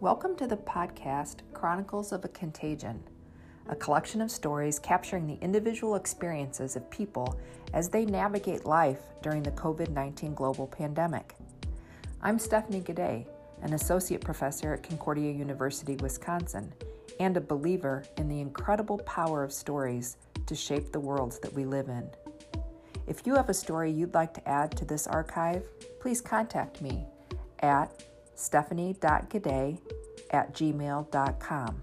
Welcome to the podcast Chronicles of a Contagion, a collection of stories capturing the individual experiences of people as they navigate life during the COVID 19 global pandemic. I'm Stephanie Gaudet, an associate professor at Concordia University, Wisconsin, and a believer in the incredible power of stories to shape the worlds that we live in. If you have a story you'd like to add to this archive, please contact me at stephanie.gaudet at gmail.com.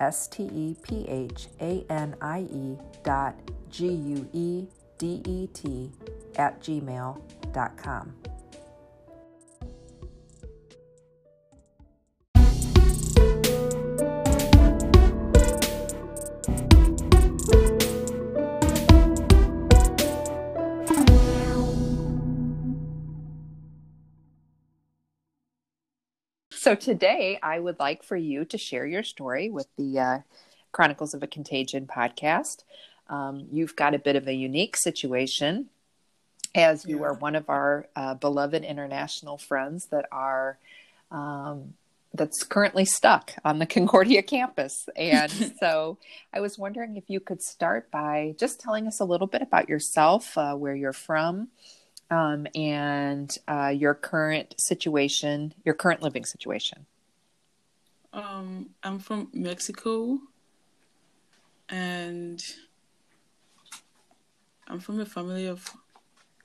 S T E P H A N I E dot G U E D E T at gmail.com. So today, I would like for you to share your story with the uh, Chronicles of a Contagion podcast. Um, you've got a bit of a unique situation as you yeah. are one of our uh, beloved international friends that are um, that's currently stuck on the Concordia campus. And so I was wondering if you could start by just telling us a little bit about yourself, uh, where you're from, um, and uh, your current situation, your current living situation. Um, I'm from Mexico, and I'm from a family of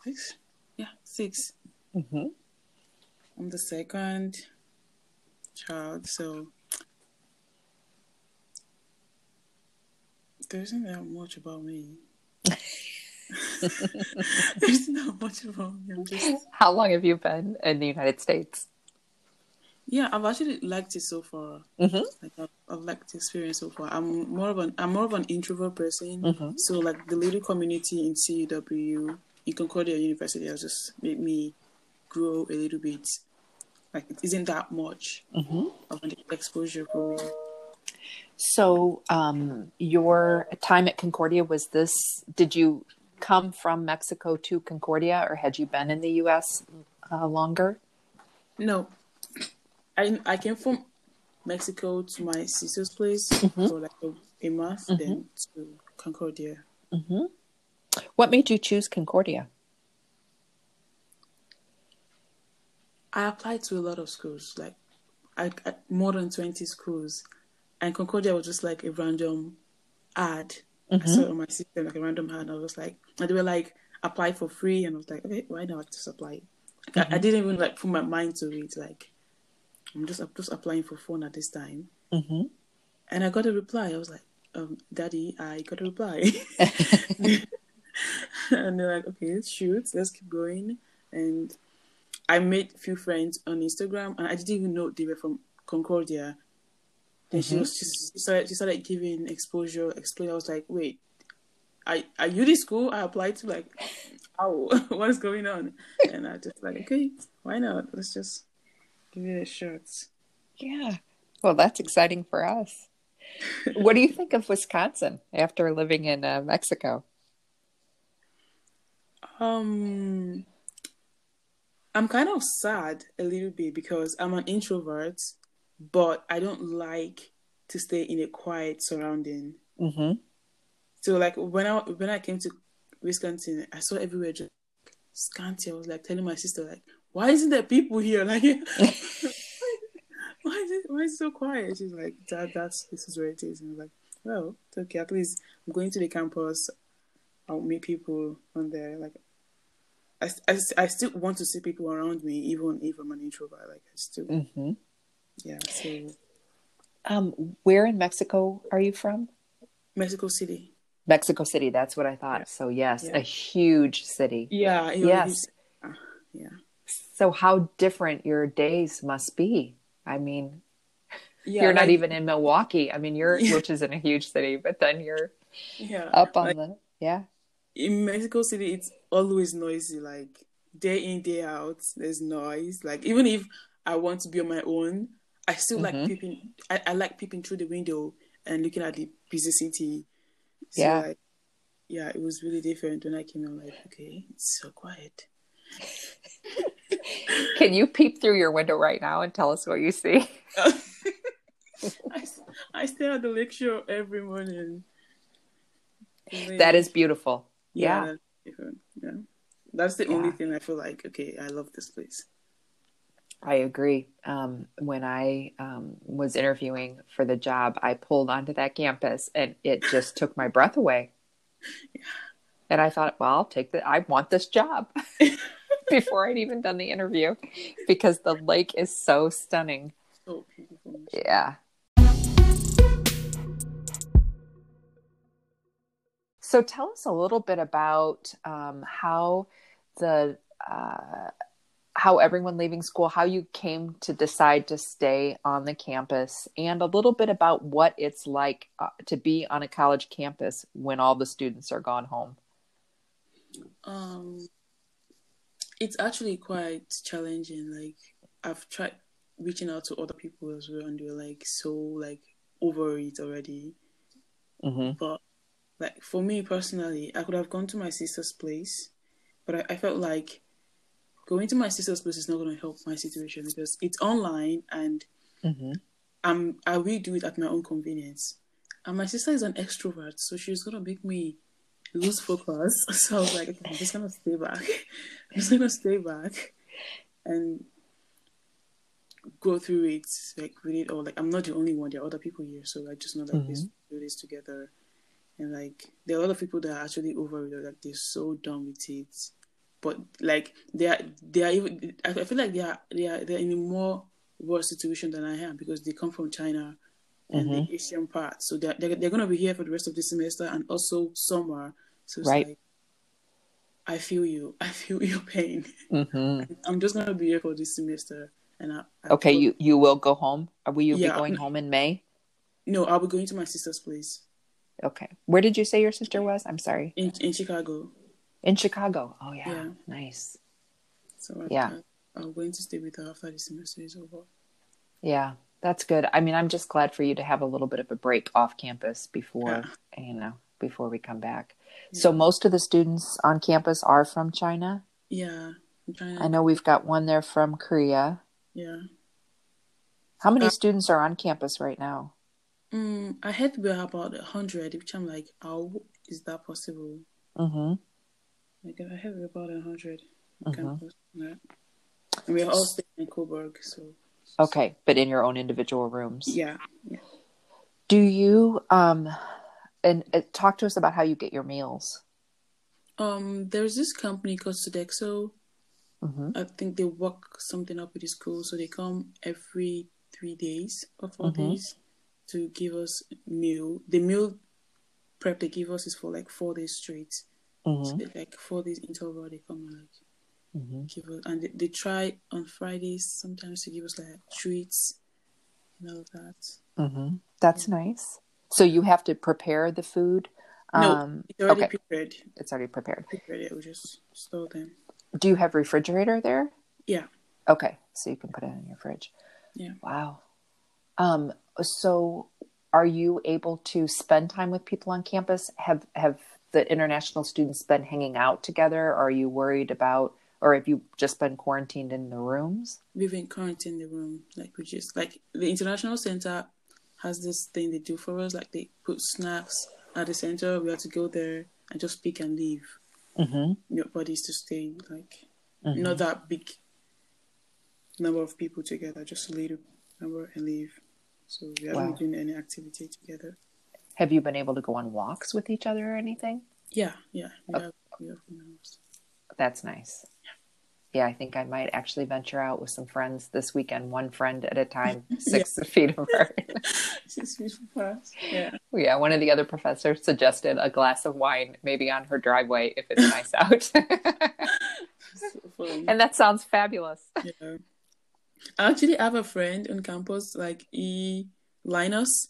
six. Yeah, 6 mm-hmm. I'm the second child, so there isn't that much about me. There's not much wrong. Just. How long have you been in the United States? Yeah, I've actually liked it so far. Mm-hmm. Like I've, I've, liked the experience so far. I'm more of an I'm more of an introvert person. Mm-hmm. So like the little community in CUW in Concordia University has just made me grow a little bit. Like it isn't that much mm-hmm. of an exposure for me. So, um, your time at Concordia was this? Did you come from Mexico to Concordia, or had you been in the U.S. Uh, longer? No, I I came from Mexico to my sister's place mm-hmm. for like a, a month, mm-hmm. then to Concordia. Mm-hmm. What made you choose Concordia? I applied to a lot of schools, like I, I, more than twenty schools, and Concordia was just like a random ad Mm-hmm. I saw it on my system like a random ad. And I was like, and they were like, apply for free, and I was like, okay, why not just apply? Mm-hmm. I, I, mm-hmm. didn't even like put my mind to it. Like, I'm just I'm just applying for phone at this time, mm-hmm. and I got a reply. I was like, um, Daddy, I got a reply, and they're like, okay, shoot, let's keep going, and I made a few friends on Instagram, and I didn't even know they were from Concordia. Then mm-hmm. she was she started, she started giving exposure, explain. I was like, wait, are, are you the school I applied to? Like, oh, what's going on? And I just like, okay, why not? Let's just give it a shot. Yeah. Well, that's exciting for us. what do you think of Wisconsin after living in uh, Mexico? Um, I'm kind of sad a little bit because I'm an introvert but I don't like to stay in a quiet surrounding. Mm-hmm. So like when I when I came to Wisconsin, I saw everywhere just scanty. I was like telling my sister like, why isn't there people here? Like, why is it why is it so quiet? She's like, Dad, that's this is where it is. And I was like, well, it's okay. At least I'm going to the campus. I'll meet people on there. Like, I, I, I still want to see people around me, even if I'm an introvert. Like, I still. Mm-hmm yeah. So, um, where in Mexico are you from? Mexico City. Mexico City. That's what I thought. Yeah. So yes, yeah. a huge city. Yeah. Yes. Uh, yeah. So how different your days must be. I mean, yeah, you're not even in Milwaukee. I mean, you're which isn't a huge city, but then you're yeah up on like, the yeah. In Mexico City, it's always noisy. Like day in day out, there's noise. Like even if I want to be on my own, I still mm-hmm. like peeping. I, I, like peeping through the window and looking at the busy city. So yeah, like, yeah, it was really different when I came out. Like, okay, it's so quiet. Can you peep through your window right now and tell us what you see? I, I stare at the lake shore every morning. That is beautiful. Yeah. Yeah. yeah. That's the only thing I feel like, okay, I love this place. I agree. Um, when I um, was interviewing for the job, I pulled onto that campus and it just took my breath away. Yeah. And I thought, well, I'll take the, I want this job before I'd even done the interview because the lake is so stunning. So beautiful. Yeah. So tell us a little bit about um, how the uh, how everyone leaving school, how you came to decide to stay on the campus, and a little bit about what it's like uh, to be on a college campus when all the students are gone home. Um, it's actually quite challenging. Like I've tried reaching out to other people as well, and they're like so like over it already. Mm-hmm. But like for me personally, I could have gone to my sister's place, but I, I felt like going to my sister's place is not going to help my situation because it's online and mm-hmm. I'm I will do it at my own convenience. And my sister is an extrovert, so she's gonna make me lose focus. So I was like, okay, I'm just gonna stay back. I'm just gonna stay back and go through it, like with it all. Like I'm not the only one. There are other people here, so I just know that mm-hmm. we do this together and like there are a lot of people that are actually over it like they're so done with it but like they are they are even i feel like they are they are they're in a more worse situation than i am because they come from china and mm-hmm. the asian part so they're, they're, they're going to be here for the rest of the semester and also summer so right. Like, i feel you i feel your pain mm-hmm. i'm just going to be here for this semester and I, I okay you you will go home Are will you yeah, be going home in may no i'll be going to my sister's place Okay. Where did you say your sister was? I'm sorry. In in Chicago. In Chicago. Oh yeah. yeah. Nice. So I, yeah, I, I'm going to stay with her after the semester is over. Yeah, that's good. I mean, I'm just glad for you to have a little bit of a break off campus before yeah. you know before we come back. Yeah. So most of the students on campus are from China. Yeah, China. I know we've got one there from Korea. Yeah. How many uh, students are on campus right now? Mm, I heard we're about a hundred, which I'm like, how is that possible? Mm-hmm. Like I we're about a 100 mm-hmm. And we're all staying in Coburg, so. Okay, but in your own individual rooms. Yeah. yeah. Do you um, and uh, talk to us about how you get your meals? Um, there's this company called Sodexo. Mm-hmm. I think they work something up with the school, so they come every three days or 4 mm-hmm. days to give us meal. The meal prep they give us is for like four days straight. Mm-hmm. So they, like for days interval, they come and like mm-hmm. give us, and they, they, try on Fridays sometimes to give us like treats and all that. Mm-hmm. That's yeah. nice. So you have to prepare the food. No, um, it's already okay. prepared. It's already prepared. Prepared. Yeah, we just store them. Do you have refrigerator there? Yeah. Okay, so you can put it in your fridge. Yeah. Wow. Um, so are you able to spend time with people on campus? Have have the international students been hanging out together? Are you worried about or have you just been quarantined in the rooms? We've been quarantined in the room. Like we just like the international center has this thing they do for us, like they put snacks at the center. We have to go there and just pick and leave. Mm-hmm. Nobody's to stay like mm-hmm. not that big number of people together, just a little number and leave. So we haven't wow. been doing any activity together. Have you been able to go on walks with each other or anything? Yeah, yeah. Oh. have That's nice. Yeah. yeah, I think I might actually venture out with some friends this weekend, one friend at a time, six feet apart. six feet apart. Yeah. Yeah. One of the other professors suggested a glass of wine, maybe on her driveway if it's nice out. so and that sounds fabulous. Yeah. I actually have a friend on campus, like E Linus.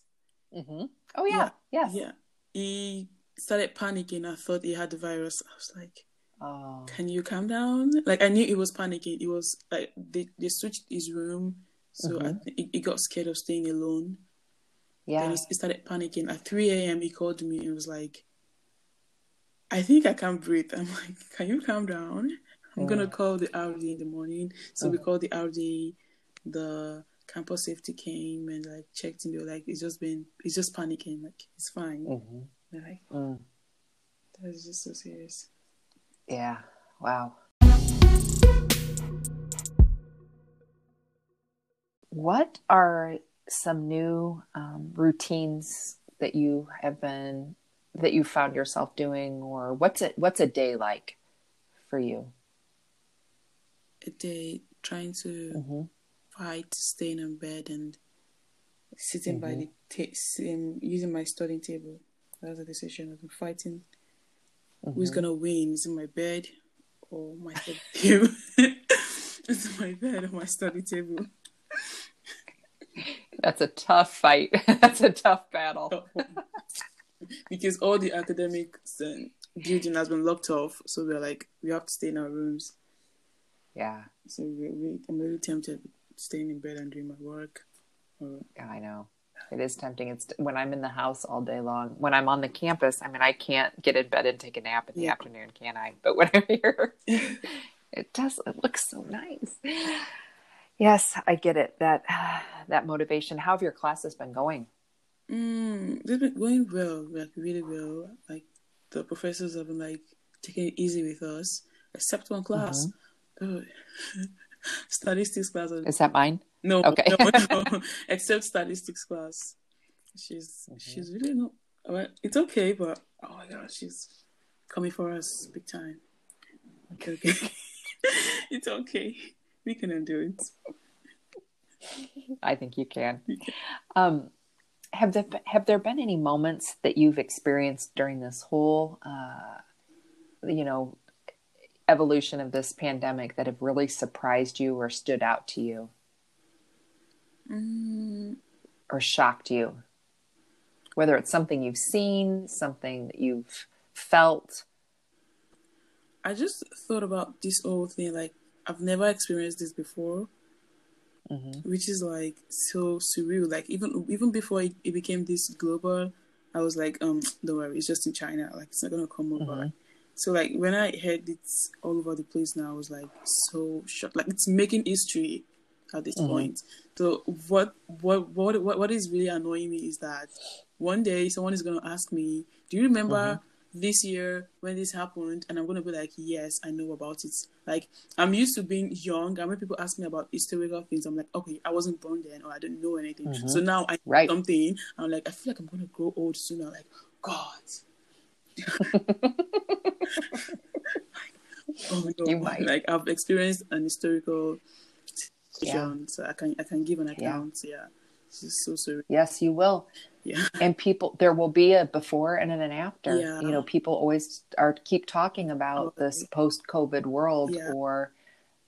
Mm-hmm. Oh yeah. yeah, yes, yeah. He started panicking. I thought he had the virus. I was like, oh. "Can you calm down?" Like I knew he was panicking. It was like they they switched his room, so mm-hmm. I th- he got scared of staying alone. Yeah, and he, he started panicking. At three a.m., he called me and was like, "I think I can't breathe." I'm like, "Can you calm down?" I'm Mm. gonna call the RD in the morning. So Mm. we called the RD. The campus safety came and like checked in. They were like, "It's just been, it's just panicking. Like it's fine." hmm They're like, Mm. "That's just so serious." Yeah. Wow. What are some new um, routines that you have been that you found yourself doing, or what's it? What's a day like for you? A day trying to Mm-hmm. Fight staying in bed and sitting by Mhm. the ta- sitting, using my studying table. That was a decision. I've been fighting who's Mm-hmm. gonna win. Is it my bed or my study table? Is it my bed or my study table? That's a tough fight. That's a tough battle. because all the academics and building has been locked off, so we're like we have to stay in our rooms. Yeah, So we, we, I'm really tempted staying in bed and doing my work. Or, yeah, I know. It is tempting. It's when I'm in the house all day long. When I'm on the campus, I mean, I can't get in bed and take a nap in the Yeah. afternoon, can I? But when I'm here, it does. It looks so nice. Yes, I get it. That that motivation. How have your classes been going? mm, they've been going well, like really well. Like the professors have been like taking it easy with us, except one class. Oh, statistics class. Is that mine? No, Okay. no, no. Except statistics class. She's Mhm. she's really not. Well, it's okay, but oh my god, she's coming for us big time. Okay, okay. it's okay. We can undo it. I think you can. You can. Um, have there have there been any moments that you've experienced during this whole, uh, you know, evolution of this pandemic that have really surprised you or stood out to you Mm, or shocked you? Whether it's something you've seen, something that you've felt. I just thought about this whole thing. Like I've never experienced this before, Mm-hmm. which is like so surreal. Like even even before it, it became this global, I was like, um, don't worry, it's just in China. Like it's not gonna come over. Mhm. So like when I heard it's all over the place now, I was like so shocked. Like it's making history at this Mhm. point. So what what what what what is really annoying me is that one day someone is gonna ask me, "Do you remember this year when this happened?" And I'm gonna be like, "Yes, I know about it." Like I'm used to being young, and when people ask me about historical things, I'm like, "Okay, I wasn't born then, or I don't know anything." Mhm. So now I Right. something. I'm like, I feel like I'm gonna grow old soon. I'm like, God. oh no! You might. Like I've experienced an historical Yeah. situation, so I can I can give an account. Yeah, just so surreal. Yes, you will. Yeah, and people there will be a before and an after Yeah. you know people always are keep talking about Oh. this post covid world Yeah. or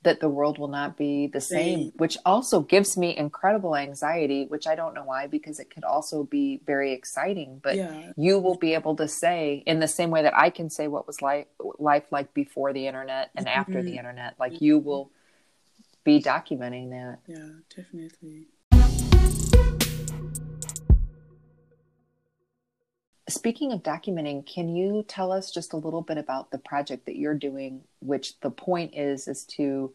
that the world will not be the same Same. which also gives me incredible anxiety which i don't know why because it could also be very exciting but yeah, you will be able to say in the same way that i can say what was life life like before the internet and after the Mhm. internet like you will be documenting that yeah, definitely. Speaking of documenting, can you tell us just a little bit about the project that you're doing, which the point is is to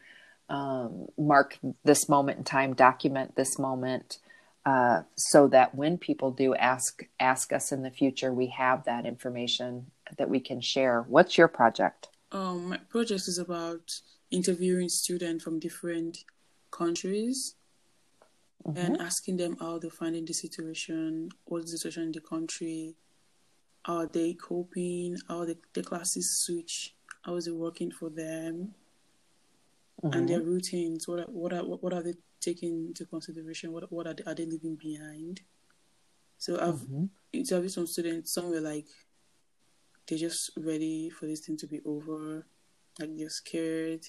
um, mark this moment in time, document this moment, uh, so that when people do ask ask us in the future, we have that information that we can share. What's your project? Um, my project is about interviewing students from different countries and asking them how they're finding the situation, what's the situation in the country, are they coping, how the, the classes switch, how is it working for them, and their routines. What are, what are what are they taking into consideration? What what are they, are they leaving behind? So I've Mhm. interviewed some students. Some were like, they're just ready for this thing to be over. Like they're scared.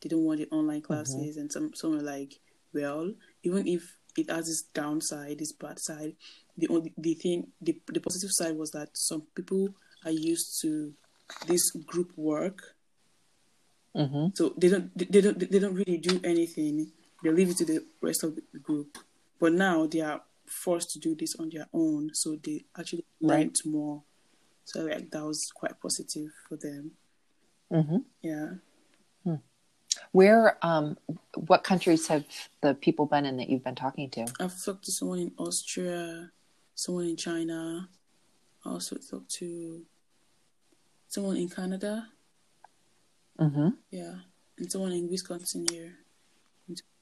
They don't want the online classes, and some some are like, well, even if it has its downside, its bad side, the only the thing the the positive side was that some people are used to this group work hmm so they don't they don't they don't really do anything. They leave it to the rest of the group. But now they are forced to do this on their own, so they actually learned more. So like that was quite positive for them. hmm Yeah. Where, um, what countries have the people been in that you've been talking to? I've talked to someone in Austria, someone in China. I also talked to someone in Canada. Mm-hmm. Yeah, and someone in Wisconsin here.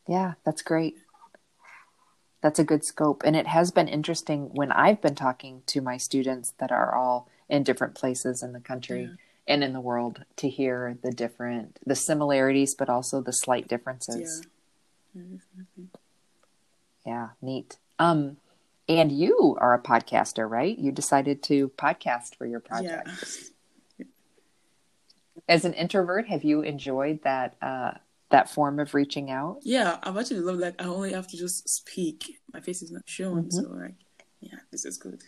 Yeah, that's great. That's a good scope. And it has been interesting when I've been talking to my students that are all in different places in the country Yeah. and in the world to hear the different, the similarities, but also the slight differences. Yeah. Yeah. Yeah, neat. Um, and you are a podcaster, right? You decided to podcast for your project. Yeah. As an introvert, have you enjoyed that uh, that form of reaching out? Yeah, I've actually loved like I only have to just speak. My face is not shown, Mhm. so like yeah, this is good.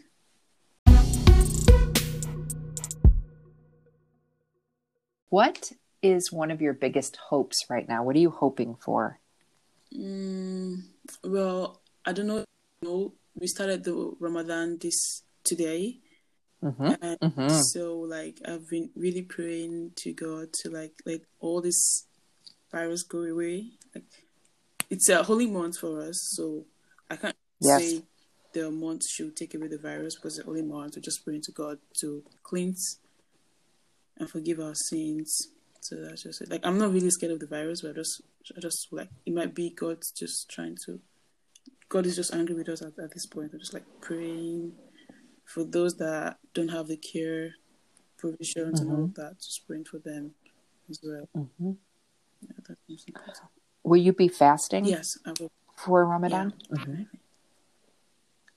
What is one of your biggest hopes right now? What are you hoping for? Mm, well, I don't know. No, we started the Ramadan this today, Mm-hmm. and Mhm. so like I've been really praying to God to like let all this virus go away. Like it's a holy month for us, so I can't Yes. say the month should take away the virus because the holy month. We're just praying to God to cleanse and forgive our sins. So that's just it. Like I'm not really scared of the virus, but I just, I just like it might be God just trying to. God is just angry with us at, at this point. I'm just like praying for those that don't have the care, provisions, and all of that. Just praying for them as well. Mhm. Yeah, that's most. Will you be fasting Yes, I will. for Ramadan? Yeah. Mhm.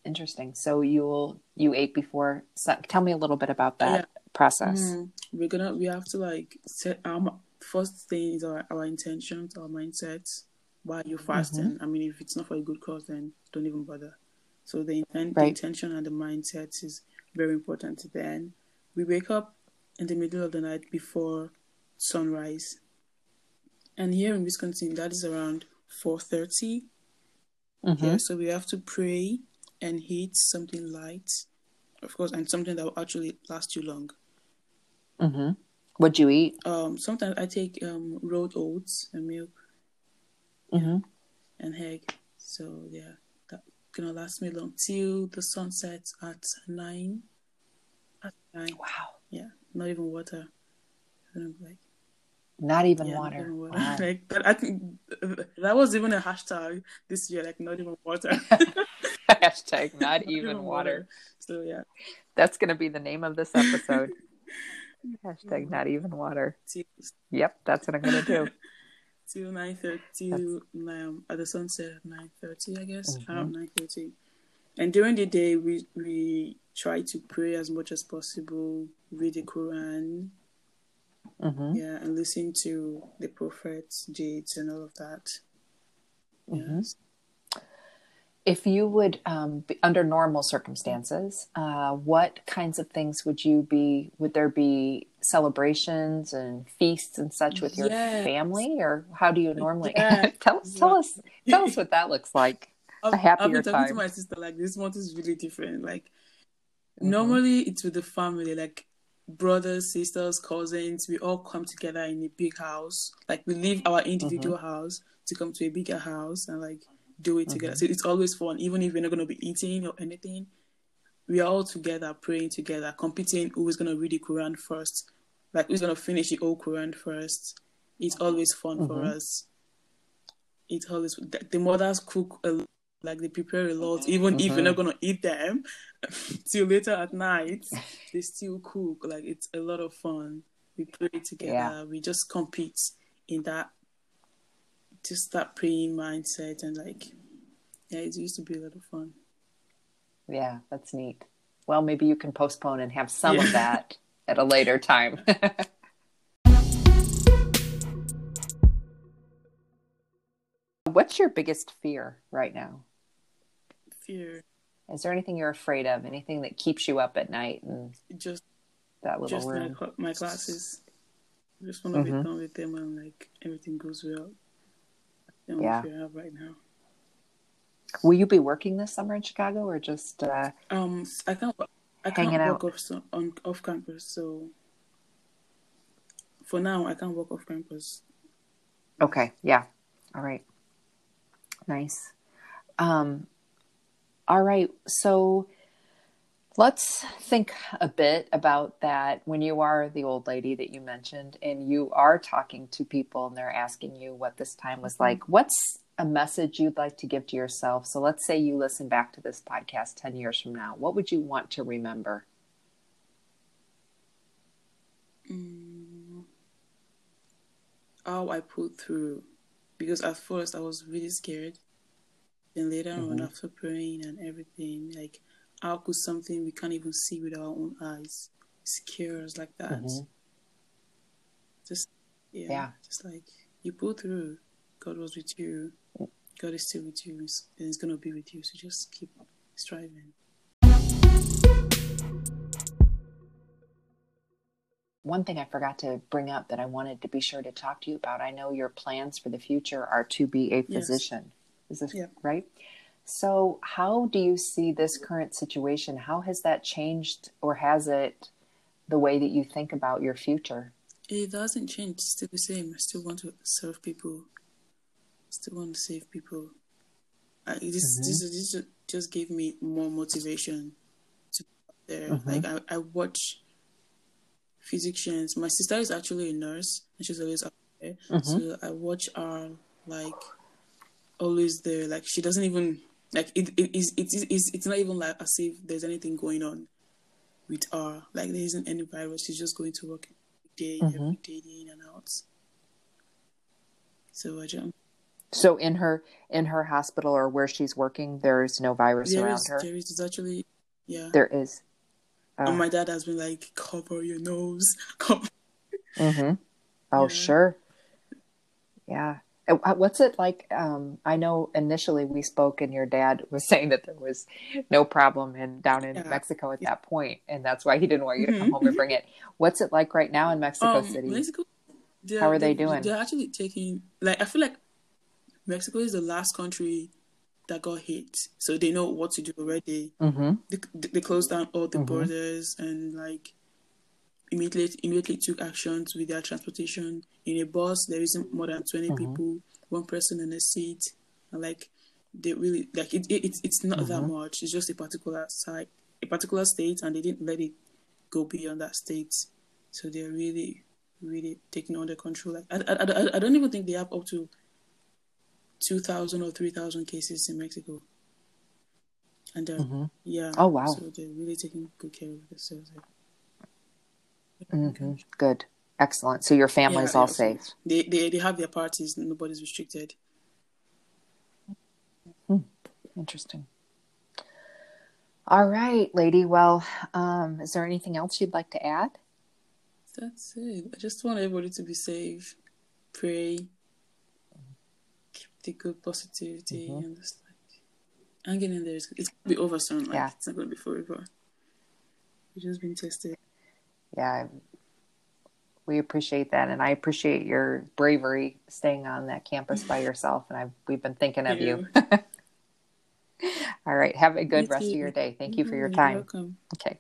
Interesting. So you'll you ate before. So tell me a little bit about that process. Mm, we're gonna we have to like set our first thing is our, our intentions, our mindsets while you're fasting. I mean, if it's not for a good cause, then don't even bother. So the intent, the intention, and the mindset is very important. Then we wake up in the middle of the night before sunrise, and here in Wisconsin, that is around four thirty. Mhm. Yeah, so we have to pray and eat something light, of course, and something that will actually last you long. Mm-hmm. What do you eat? Um, sometimes I take um rolled oats and milk Mm-hmm. and egg. So yeah, that gonna last me long till the sun sets at nine. At nine, Wow. yeah, not even water. I'm like, Not even yeah, not water. even water. Wow. like that, I think that was even a hashtag this year. Like not even water. Hashtag not Not even water. So yeah, That's going to be the name of this episode. Hashtag not even water. Yep, that's what I'm going to do. Till nine thirty um, at the sunset at nine thirty, I guess Mm-hmm. around nine thirty. And during the day, we we try to pray as much as possible, read the Quran, hmm yeah, and listen to the prophets, deeds, and all of that. Mhm. Yes. If you would, um, be, under normal circumstances, uh, what kinds of things would you be? Would there be celebrations and feasts and such with your Yes. family, or how do you normally? Yes. tell tell us tell us what that looks like. I've, A happier I've been talking to my sister like this month is really different. Like Mhm. normally it's with the family, like brothers, sisters, cousins. We all come together in a big house. Like we leave our individual house to come to a bigger house and like do it together. So it's always fun, even if we're not gonna be eating or anything. We are all together, praying together, competing who is gonna read the Quran first. Like who's gonna finish the whole Quran first. It's always fun for Mhm. us. It's always the, the mothers cook a like they prepare a lot, even if we're not gonna eat them till later at night. They still cook. Like it's a lot of fun. We pray together. Yeah. We just compete in that, just that praying mindset and like, yeah, it used to be a lot of fun. Yeah, that's neat. Well, maybe you can postpone and have some Yeah. of that at a later time. What's your biggest fear right now? Fear, Is there anything you're afraid of? Anything that keeps you up at night in just that little just my room? cl- my classes. I just want to Mhm. be done with them and like everything goes well. Yeah. fear I have right now. Will you be working this summer in Chicago or just uh, Um, I can't. I can't Hanging out. off on off campus. So for now, I can't work off campus. Okay. Yeah. All right. Nice. Um, all right. So let's think a bit about that when you are the old lady that you mentioned and you are talking to people and they're asking you what this time was like. What's a message you'd like to give to yourself? So let's say you listen back to this podcast 10 years from now. What would you want to remember? Mm, how I pulled through because at first I was really scared. Then later mm-hmm. on, after praying and everything, like how could something we can't even see with our own eyes scare us like that? Mm-hmm. Just yeah, yeah, just like you pull through. God was with you. God is still with you, and He's gonna be with you. So just keep striving. one thing I forgot to bring up that I wanted to be sure to talk to you about. I know your plans for the future are to be a physician. Yes. Is this yep. right? So, how do you see this current situation? How has that changed, or has it the way that you think about your future? It doesn't change. It's still the same. I still want to serve people. Still want to save people. I, this, mm-hmm. this, this just gave me more motivation to there. Mm-hmm. Like I, I watch physicians. My sister is actually a nurse, and she's always up there. Mm-hmm. So I watch her like always there. Like she doesn't even like it. It is. It is. It's not even like as if there's anything going on with her. Like there isn't any virus. She's just going to work day mm-hmm. every day, day in and out. So I just. So in her in her hospital or where she's working, there is no virus there around is, her. There is actually, yeah. There is. Uh, and my dad has been like, cover your nose. Cover. Mm-hmm. Oh, yeah. sure. Yeah. Uh, what's it like? Um, I know initially we spoke, and your dad was saying that there was no problem in down in yeah. Mexico at yeah. that point, and that's why he didn't want you to come mm-hmm. home and bring it. What's it like right now in Mexico um, City? Mexico, How are they, they doing? They're actually taking like I feel like Mexico is the last country that got hit, so they know what to do already. Mm-hmm. They, they closed down all the mm-hmm. borders and like immediately immediately took actions with their transportation. In a bus, there isn't more than 20 mm-hmm. people, one person in a seat, and like they really like it. it it's it's not that mm-hmm. much. It's just a particular site, a particular state, and they didn't let it go beyond that state. So they're really really taking under control. Like I, I, I don't even think they have up to 2,000 or 3,000 cases in Mexico. And uh, mm-hmm. yeah. Oh, wow. So they're really taking good care of themselves. Mm-hmm. Good. Excellent. So your family's yeah, all safe. They, they they have their parties. Nobody's restricted. Hmm. Interesting. All right, lady. Well, um, is there anything else you'd like to add? That's it. I just want everybody to be safe. Pray the good positivity mm-hmm. and just like hanging in there. It's, it's gonna be over soon. Like yeah. it's not gonna be forever. We've just been tested. Yeah, we appreciate that, and I appreciate your bravery staying on that campus by yourself. And I've we've been thinking of you. you. All right, have a good rest of your day. Thank you for your time. welcome. Okay.